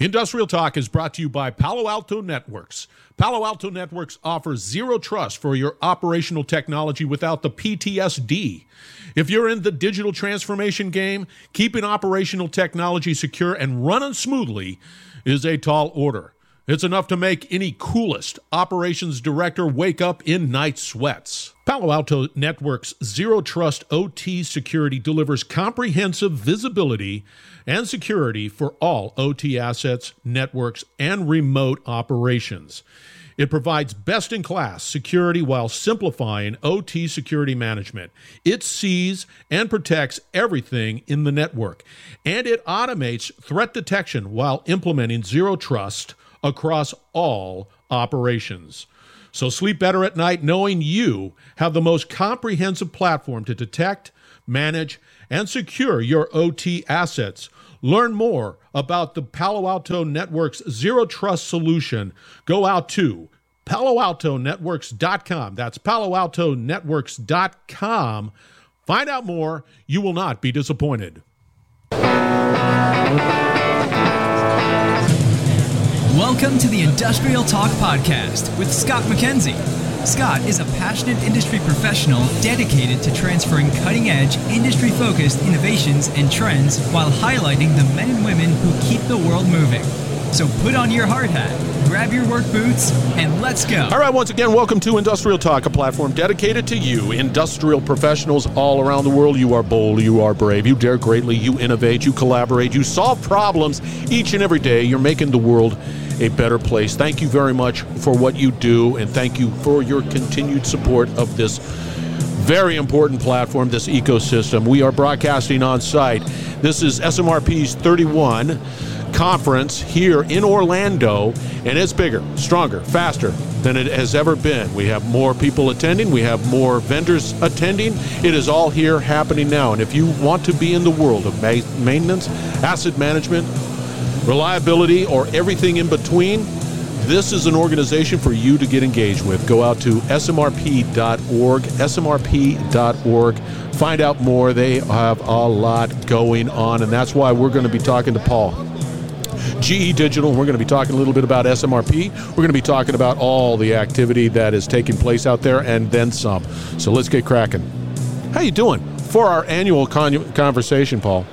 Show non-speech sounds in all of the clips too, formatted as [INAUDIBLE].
Industrial Talk is brought to you by Palo Alto Networks. Palo Alto Networks offers zero trust for your operational technology without the PTSD. If you're in the digital transformation game, keeping operational technology secure and running smoothly is a tall order. It's enough to make any coolest operations director wake up in night sweats. Palo Alto Network's Zero Trust OT security delivers comprehensive visibility and security for all OT assets, networks, and remote operations. It provides best in class security while simplifying OT security management. It sees and protects everything in the network, and it automates threat detection while implementing zero trust across all operations. So sleep better at night knowing you have the most comprehensive platform to detect, manage, and secure your OT assets. Learn more about the Palo Alto Network's Zero Trust solution. Go out to paloaltonetworks.com. That's paloaltonetworks.com. Find out more. You will not be disappointed. Welcome to the Industrial Talk Podcast with Scott Mackenzie. Scott is a passionate industry professional dedicated to transferring cutting edge, industry focused innovations and trends while highlighting the men and women who keep the world moving. So put on your hard hat, grab your work boots, and let's go. All right, once again, welcome to Industrial Talk, a platform dedicated to you, industrial professionals all around the world. You are bold, you are brave, you dare greatly, you innovate, you collaborate, you solve problems each and every day. You're making the world a better place. Thank you very much for what you do, and thank you for your continued support of this very important platform, this ecosystem. We are broadcasting on site. This is SMRP's 31 conference here in Orlando, and it's bigger, stronger, faster than it has ever been. We have more people attending, we have more vendors attending. It is all here happening now. And if you want to be in the world of maintenance, asset management, reliability, or everything in between, this is an organization for you to get engaged with. Go out to smrp.org, smrp.org. Find out more. They have a lot going on, and that's why we're going to be talking to Paul. GE Digital. We're going to be talking a little bit about SMRP. We're going to be talking about all the activity that is taking place out there and then some. So let's get cracking. How you doing for our annual con- conversation, Paul?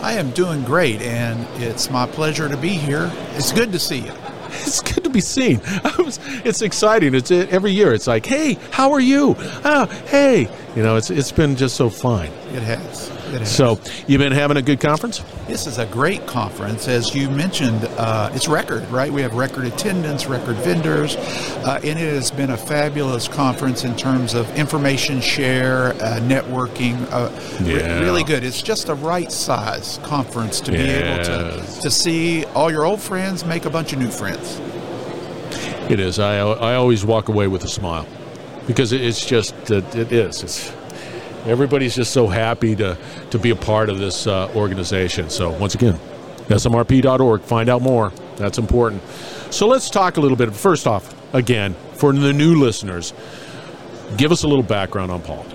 I am doing great, and it's my pleasure to be here. It's good to see you. [LAUGHS] It's good to be seen. [LAUGHS] Was, it's exciting. It's every year. It's like, hey, how are you? Oh, hey. You know, it's it's been just so fine. It has. So, you've been having a good conference? This is a great conference. As you mentioned, uh, it's record, right? We have record attendance, record vendors, uh, and it has been a fabulous conference in terms of information share, uh, networking. Uh, yeah. really good. It's just a right size conference to be yes. able to, to see all your old friends make a bunch of new friends. It is. I, I always walk away with a smile because it's just, it is. It's, everybody's just so happy to, to be a part of this uh, organization. So, once again, smrp.org, find out more. That's important. So, let's talk a little bit. First off, again, for the new listeners, give us a little background on Paul.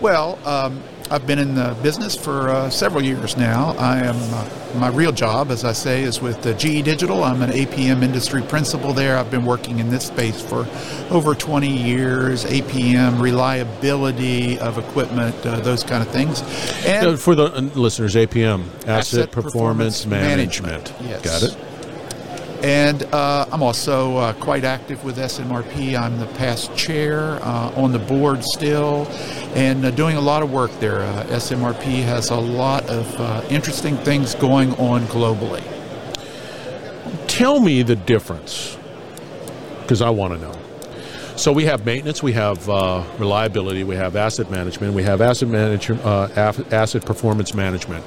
Well, um, I've been in the business for uh, several years now. I am uh, my real job, as I say, is with uh, GE Digital. I'm an APM industry principal there. I've been working in this space for over 20 years. APM, reliability of equipment, uh, those kind of things. And for the uh, listeners, APM, asset, asset performance, performance management. management. Yes. Got it. And uh, I'm also uh, quite active with SMRP. I'm the past chair uh, on the board still and uh, doing a lot of work there. Uh, SMRP has a lot of uh, interesting things going on globally. Tell me the difference because I want to know. So we have maintenance, we have reliability, we have asset management, we have asset management, asset performance management.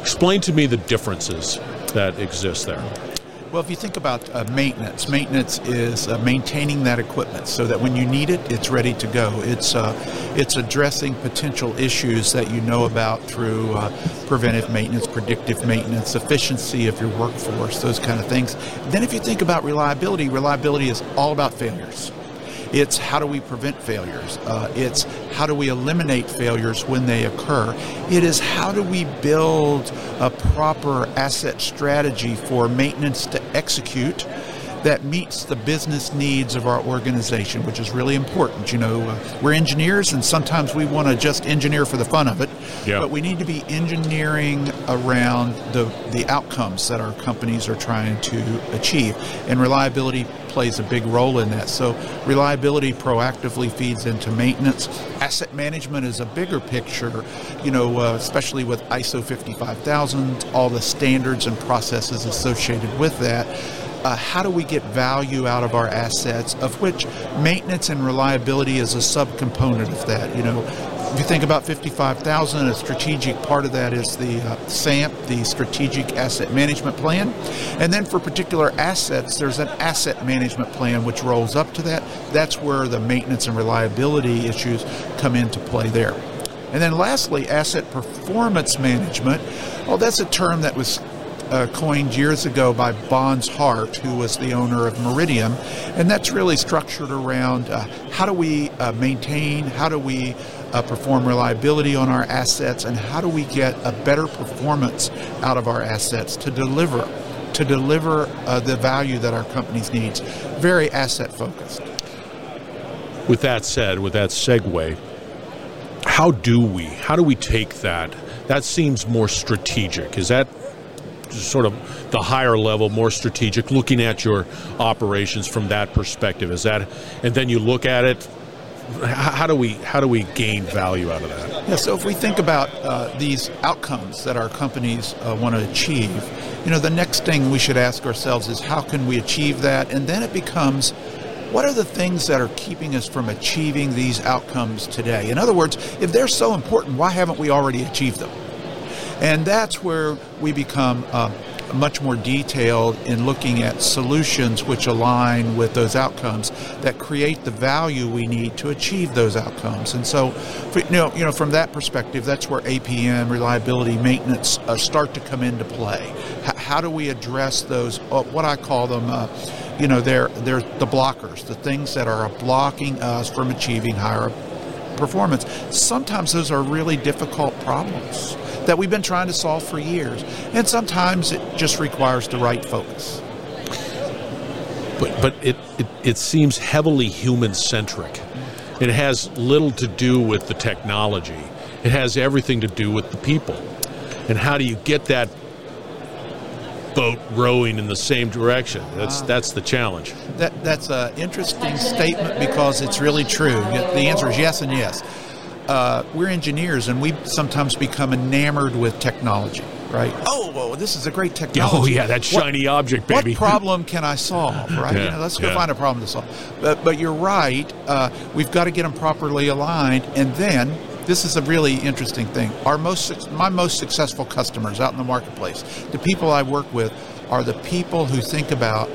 Explain to me the differences that exist there. Well, if you think about uh, maintenance, maintenance is uh, maintaining that equipment so that when you need it, it's ready to go. It's uh, it's addressing potential issues that you know about through uh, preventive maintenance, predictive maintenance, efficiency of your workforce, those kind of things. Then, if you think about reliability, reliability is all about failures. It's how do we prevent failures? Uh, it's how do we eliminate failures when they occur? It is how do we build a proper asset strategy for maintenance to execute that meets the business needs of our organization, which is really important. You know, uh, we're engineers, and sometimes we want to just engineer for the fun of it, yeah. but we need to be engineering around the the outcomes that our companies are trying to achieve, and reliability plays a big role in that. So reliability proactively feeds into maintenance. Asset management is a bigger picture, you know, uh, especially with ISO 55000, all the standards and processes associated with that uh, how do we get value out of our assets, of which maintenance and reliability is a subcomponent of that. You know, if you think about 55,000, a strategic part of that is the uh, SAMP, the Strategic Asset Management Plan. And then for particular assets, there's an asset management plan which rolls up to that. That's where the maintenance and reliability issues come into play there. And then lastly, asset performance management. Well, that's a term that was uh, coined years ago by Bonz Hart, who was the owner of Meridium, and that's really structured around uh, how do we uh, maintain, how do we uh, perform reliability on our assets, and how do we get a better performance out of our assets to deliver to deliver uh, the value that our companies needs. Very asset focused. With that said, with that segue, how do we how do we take that? That seems more strategic. Is that sort of the higher level, more strategic, looking at your operations from that perspective? Is that, and then you look at it. How do we how do we gain value out of that? Yeah, so if we think about uh, these outcomes that our companies uh, want to achieve, you know, the next thing we should ask ourselves is how can we achieve that, and then it becomes what are the things that are keeping us from achieving these outcomes today? In other words, if they're so important, why haven't we already achieved them? And that's where we become uh, much more detailed in looking at solutions which align with those outcomes that create the value we need to achieve those outcomes. And so, you know, you know from that perspective, that's where APM, reliability, maintenance uh, start to come into play. H- how do we address those, uh, what I call them, uh, you know, they're, they're the blockers, the things that are blocking us from achieving higher performance. Sometimes those are really difficult problems that we've been trying to solve for years. And sometimes it just requires the right focus. But, but it, it, it seems heavily human centric. It has little to do with the technology, it has everything to do with the people. And how do you get that boat rowing in the same direction? That's uh, that's the challenge. That that's an interesting statement because it's really true. The answer is yes and yes uh, we're engineers and we sometimes become enamored with technology, right? Oh, well, this is a great [LAUGHS] technology. Oh, yeah, that shiny what, object, baby. What [LAUGHS] problem can I solve, right? yeah, you know, let's go yeah. find a problem to solve. But, but you're right. Uh, we've got to get them properly aligned. And then this is a really interesting thing. Our most, my most successful customers out in the marketplace, the people I work with, are the people who think about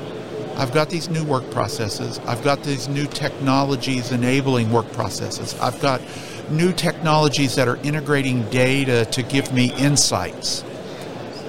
I've got these new work processes. I've got these new technologies enabling work processes. I've got new technologies that are integrating data to give me insights.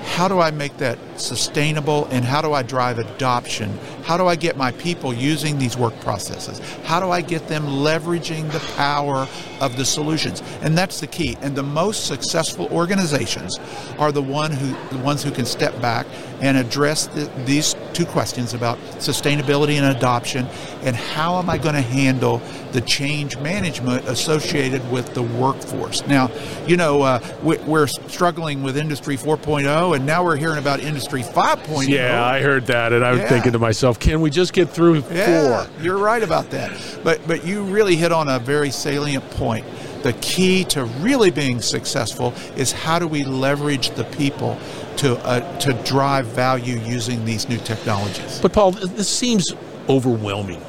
How do I make that sustainable and how do I drive adoption? How do I get my people using these work processes? How do I get them leveraging the power of the solutions? And that's the key. And the most successful organizations are the one who the ones who can step back and address the, these two questions about sustainability and adoption and how am I going to handle the change management associated with the workforce. Now, you know, uh, we're struggling with Industry 4.0 and now we're hearing about Industry Industry 5.0. Yeah, I heard that, and I was yeah. thinking to myself, can we just get through yeah, four? You're right about that. But but you really hit on a very salient point. The key to really being successful is how do we leverage the people to uh, to drive value using these new technologies. But Paul, this seems overwhelming.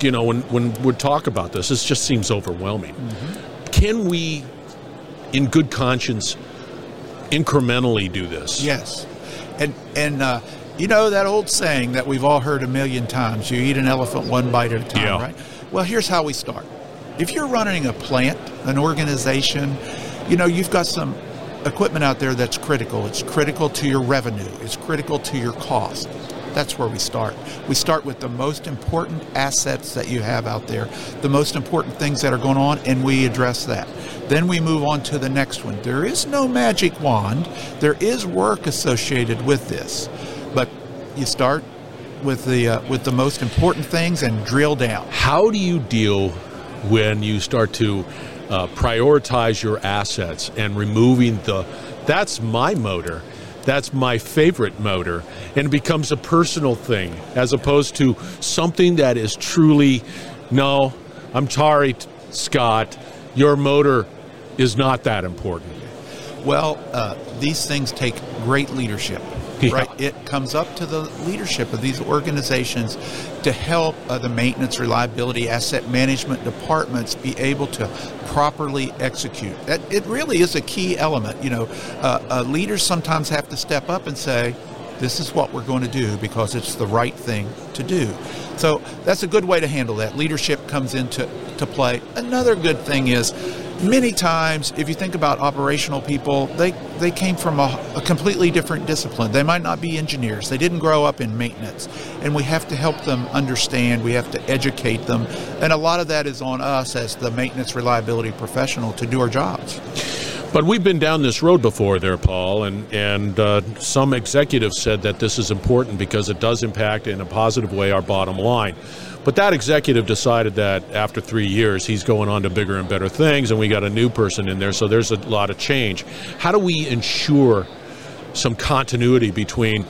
You know, when when we talk about this, this just seems overwhelming. Mm-hmm. Can we, in good conscience, incrementally do this? Yes. And and uh, you know that old saying that we've all heard a million times: you eat an elephant one bite at a time, yeah. right? Well, here's how we start. If you're running a plant, an organization, you know you've got some equipment out there that's critical. It's critical to your revenue. It's critical to your cost. That's where we start. We start with the most important assets that you have out there, the most important things that are going on, and we address that. Then we move on to the next one. There is no magic wand, there is work associated with this. But you start with the uh, with the most important things and drill down. How do you deal when you start to uh, prioritize your assets and removing the that's my motor that's my favorite motor. And it becomes a personal thing as opposed to something that is truly no i'm sorry scott your motor is not that important. Well uh, these things take great leadership yeah. right? It comes up to the leadership of these organizations to help uh, the maintenance reliability asset management departments be able to properly execute. That it really is a key element you know. Uh, uh, leaders sometimes have to step up and say this is what we're going to do because it's the right thing to do. So that's a good way to handle that. Leadership comes into to play. Another good thing is many times, if you think about operational people, they, they came from a, a, completely different discipline. They might not be engineers, they didn't grow up in maintenance. And we have to help them understand, we have to educate them. And a lot of that is on us as the maintenance reliability professional to do our jobs. But we've been down this road before there, Paul, and, and uh, some executives said that this is important because it does impact in a positive way our bottom line. But that executive decided that after three years, he's going on to bigger and better things, and we got a new person in there, so there's a lot of change. How do we ensure some continuity between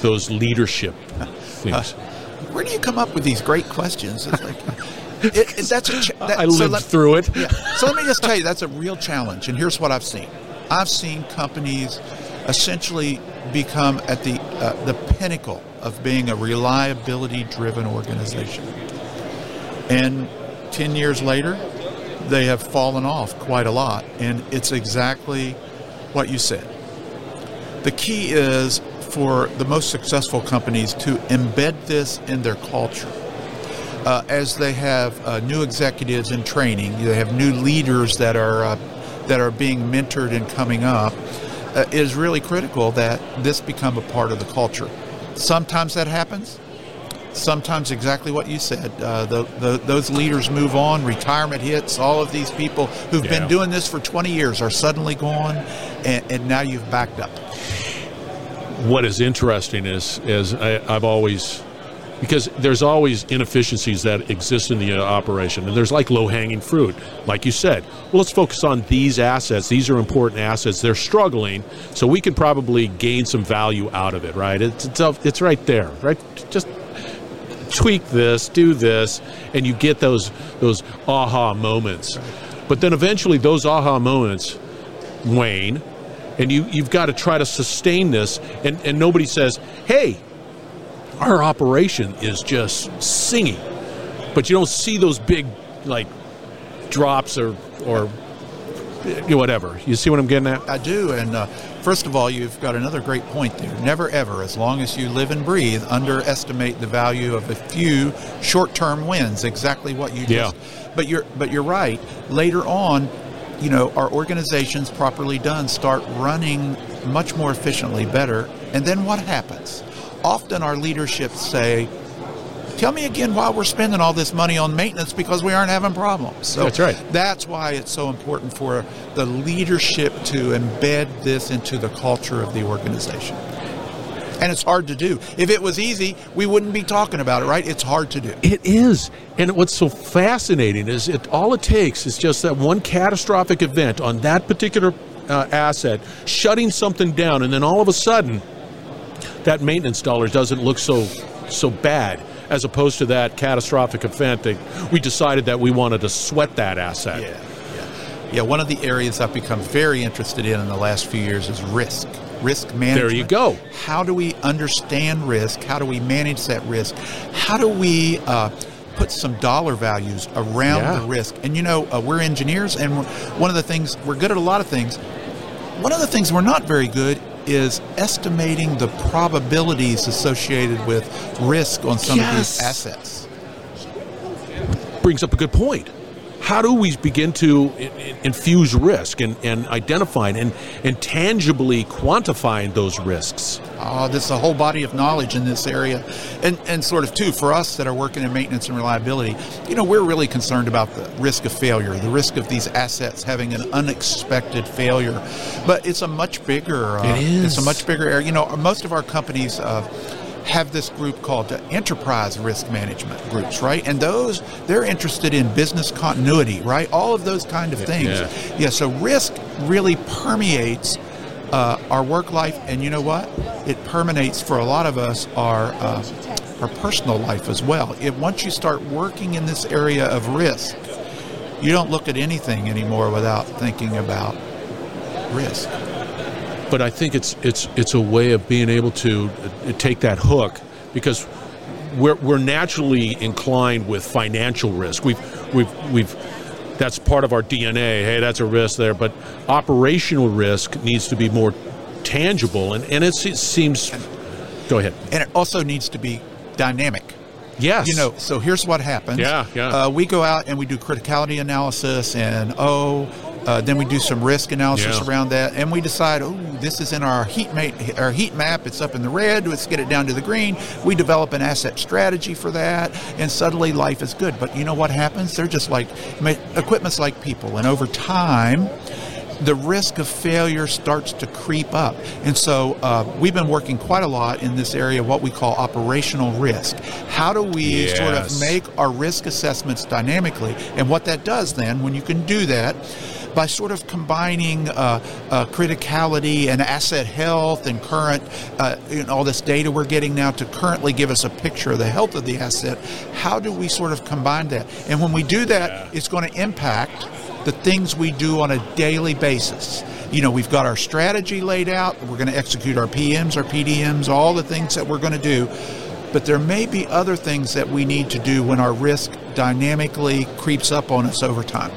those leadership [LAUGHS] things? Uh, where do you come up with these great questions? It's like. [LAUGHS] It, it, that's a ch- that, I lived so let, through it. Yeah. So let me just tell you, that's a real challenge. And here's what I've seen. I've seen companies essentially become at the uh, the pinnacle of being a reliability driven organization. And 10 years later, they have fallen off quite a lot. And it's exactly what you said. The key is for the most successful companies to embed this in their culture. Uh, as they have uh, new executives in training, they have new leaders that are uh, that are being mentored and coming up. Uh, is really critical that this become a part of the culture. Sometimes that happens. Sometimes exactly what you said. Uh, the, the, those leaders move on, retirement hits. All of these people who've yeah. been doing this for 20 years are suddenly gone, and, and now you've backed up. What is interesting is, is I, I've always because there's always inefficiencies that exist in the uh, operation and there's like low-hanging fruit like you said. Well let's focus on these assets. These are important assets. They're struggling so we can probably gain some value out of it right? It's, it's, it's right there right? Just tweak this do this and you get those those aha moments. But then eventually those aha moments wane and you, you've got to try to sustain this and, and nobody says hey our operation is just singing, but you don't see those big like drops or or whatever. You see what I'm getting at? I do, and uh, first of all, you've got another great point there. Never ever, as long as you live and breathe, underestimate the value of a few short-term wins. Exactly what you just. Yeah. But you're but you're right. Later on, you know, our organizations properly done start running much more efficiently, better, and then what happens? often our leadership say, tell me again why we're spending all this money on maintenance because we aren't having problems. So that's right. That's why it's so important for the leadership to embed this into the culture of the organization. And it's hard to do. If it was easy, we wouldn't be talking about it, right? It's hard to do. It is. And what's so fascinating is it all it takes is just that one catastrophic event on that particular uh, asset shutting something down and then all of a sudden that maintenance dollar doesn't look so so bad as opposed to that catastrophic event that we decided that we wanted to sweat that asset. Yeah, yeah. Yeah, one of the areas I've become very interested in in the last few years is risk. Risk management. There you go. How do we understand risk? How do we manage that risk? How do we uh, put some dollar values around yeah. the risk? And you know, uh, we're engineers, and one of the things we're good at a lot of things. One of the things we're not very good is estimating the probabilities associated with risk on some yes. of these assets. Brings up a good point. How do we begin to infuse risk and, and identifying and, and tangibly quantifying those risks? Oh, there's a whole body of knowledge in this area. And, and sort of, too, for us that are working in maintenance and reliability, you know, we're really concerned about the risk of failure, the risk of these assets having an unexpected failure. But it's a much bigger, uh, it is. it's a much bigger area. You know, most of our companies, uh, have this group called the enterprise risk management groups, right? And those they're interested in business continuity, right? All of those kind of things. Yeah. yeah so risk really permeates uh, our work life, and you know what? It permeates for a lot of us our uh, our personal life as well. If once you start working in this area of risk, you don't look at anything anymore without thinking about risk but I think it's it's it's a way of being able to uh, take that hook because we're we're naturally inclined with financial risk. We've we've we've that's part of our DNA. Hey, that's a risk there, but operational risk needs to be more tangible, and and it seems. Go ahead. And it also needs to be dynamic. Yes. You know, so here's what happens. Yeah, yeah. Uh, we go out and we do criticality analysis, and oh, uh, then we do some risk analysis yeah. around that, and we decide, oh, this is in our heat mate, our heat map. It's up in the red. Let's get it down to the green. We develop an asset strategy for that, and suddenly life is good. But you know what happens? They're just like equipment's like people, and over time, the risk of failure starts to creep up. And so uh, we've been working quite a lot in this area, of what we call operational risk. How do we yes. sort of make our risk assessments dynamically? And what that does then, when you can do that, by sort of combining uh, uh, criticality and asset health and current, uh, you know, all this data we're getting now to currently give us a picture of the health of the asset. How do we sort of combine that? And when we do that, yeah. it's going to impact the things we do on a daily basis. You know, we've got our strategy laid out. We're going to execute our PMs, our PDMs, all the things that we're going to do. But there may be other things that we need to do when our risk dynamically creeps up on us over time.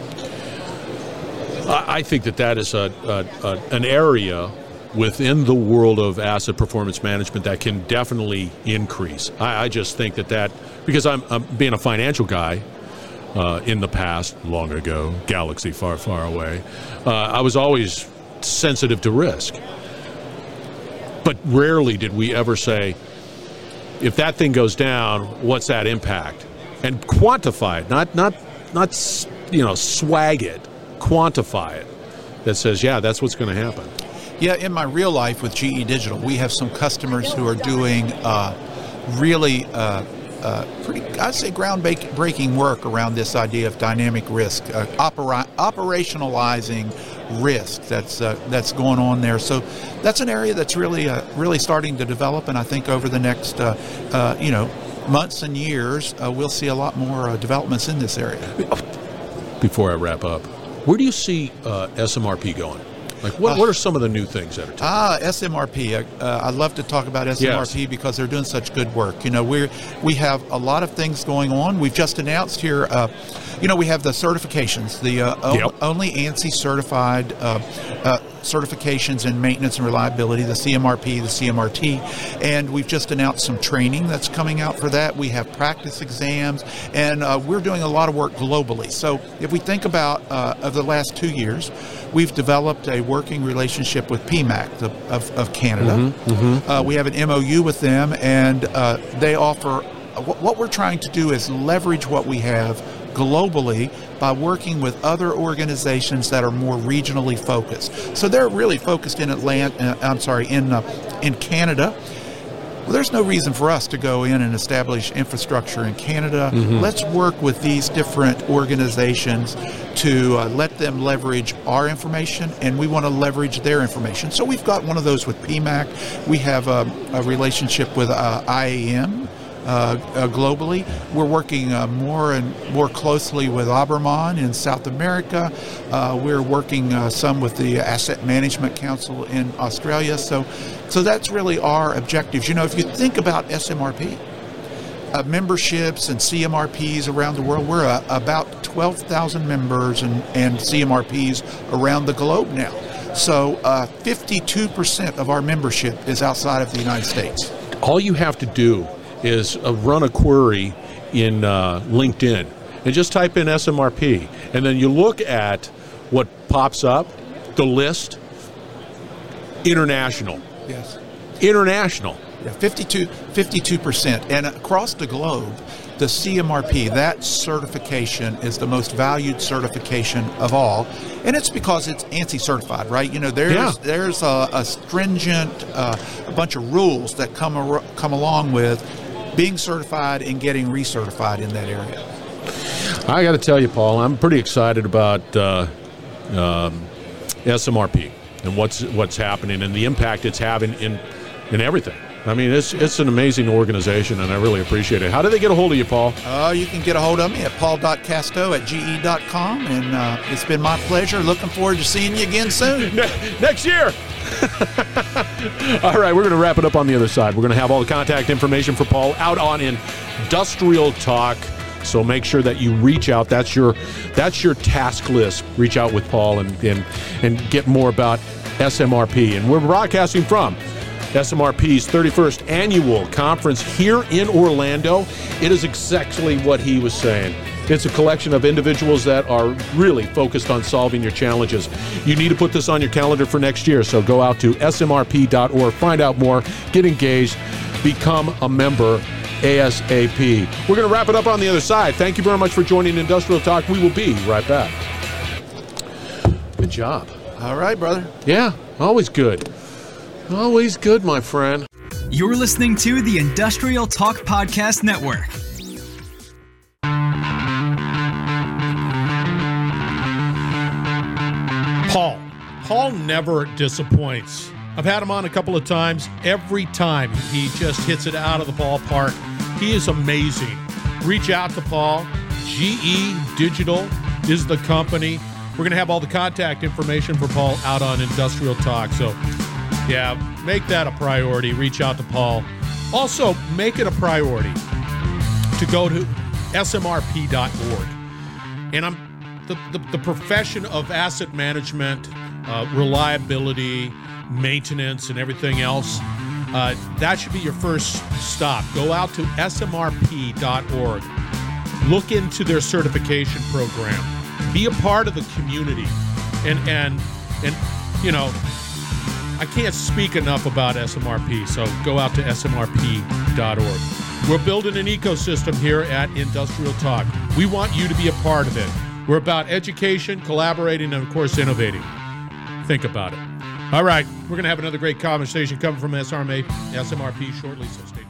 I think that that is a, a, a, an area within the world of asset performance management that can definitely increase. I, I just think that that because I'm, I'm being a financial guy. Uh, in the past, long ago, galaxy far, far away, uh, I was always sensitive to risk. But rarely did we ever say, if that thing goes down, what's that impact? And quantify it, not not not you know swag it, quantify it that says, yeah, that's what's going to happen. Yeah, in my real life with GE Digital, we have some customers who are doing uh, really uh, uh, pretty, I'd say, groundbreaking work around this idea of dynamic risk, uh, opera- operationalizing risk that's uh, that's going on there. So that's an area that's really uh, really starting to develop, and I think over the next you know months and years, we'll see a lot more developments in this area. Before I wrap up, where do you see uh, SMRP going? Like, what, uh, what are some of the new things that are? Ah, SMRP. I, uh, I love to talk about SMRP yes. because they're doing such good work. You know, we we have a lot of things going on. We've just announced here. Uh, you know, we have the certifications, the uh, yep. only ANSI certified uh, uh, certifications in maintenance and reliability, the CMRP, the CMRT, and we've just announced some training that's coming out for that. We have practice exams, and uh, we're doing a lot of work globally. So if we think about uh, of the last two years, we've developed a working relationship with PEMAC of, of, of Canada. Mm-hmm, mm-hmm. Uh, we have an MOU with them, and uh, they offer. What we're trying to do is leverage what we have globally by working with other organizations that are more regionally focused. So they're really focused in Atlanta. Uh, I'm sorry, in uh, in Canada. Well, there's no reason for us to go in and establish infrastructure in Canada. Mm-hmm. Let's work with these different organizations to uh, let them leverage our information, and we want to leverage their information. So we've got one of those with PEMAC. We have a, a relationship with uh, IAM globally. We're working uh, more and more closely with ABRAMAN in South America. Uh, we're working uh, some with the Asset Management Council in Australia. So, so that's really our objectives. You know, if you think about SMRP, uh, memberships and CMRPs around the world. We're uh, about 12,000 members and, and CMRPs around the globe now. So uh, 52% of our membership is outside of the United States. All you have to do is uh, run a query in uh, LinkedIn and just type in SMRP. And then you look at what pops up, the list, international. Yes. International. Yeah, 52, 52%. And across the globe, the CMRP, that certification is the most valued certification of all. And it's because it's ANSI certified, right? You know, there's Yeah. there's a, a stringent, uh, a bunch of rules that come, ar- come along with being certified and getting recertified in that area. I got to tell you, Paul, I'm pretty excited about uh, um, SMRP and what's what's happening and the impact it's having in in everything. I mean, it's it's an amazing organization, and I really appreciate it. How do they get a hold of you, Paul? Uh, you can get a hold of me at paul.casto at ge.com. And uh, it's been my pleasure. Looking forward to seeing you again soon. [LAUGHS] next year. [LAUGHS] all right, we're going to wrap it up on the other side. We're going to have all the contact information for Paul out on Industrial Talk. So make sure that you reach out. That's your that's your task list. Reach out with Paul and and, and get more about SMRP. And we're broadcasting from SMRP's 31st annual conference here in Orlando. It is exactly what he was saying. It's a collection of individuals that are really focused on solving your challenges. You need to put this on your calendar for next year, so go out to smrp.org, find out more, get engaged, become a member ASAP. We're going to wrap it up on the other side. Thank you very much for joining Industrial Talk. We will be right back. Good job. All right, brother. Yeah, always good. Always good, my friend. You're listening to the Industrial Talk Podcast Network. Paul. Paul never disappoints. I've had him on a couple of times. Every time he just hits it out of the ballpark. He is amazing. Reach out to Paul. GE Digital is the company. We're going to have all the contact information for Paul out on Industrial Talk. So, yeah, make that a priority. Reach out to Paul. Also, make it a priority to go to smrp.org. And I'm the, the, the profession of asset management, uh, reliability, maintenance, and everything else. Uh, that should be your first stop. Go out to smrp.org. Look into their certification program. Be a part of the community. And and and you know, I can't speak enough about SMRP, so go out to smrp.org. We're building an ecosystem here at Industrial Talk. We want you to be a part of it. We're about education, collaborating, and of course, innovating. Think about it. All right, we're going to have another great conversation coming from SRMA, SMRP shortly, so stay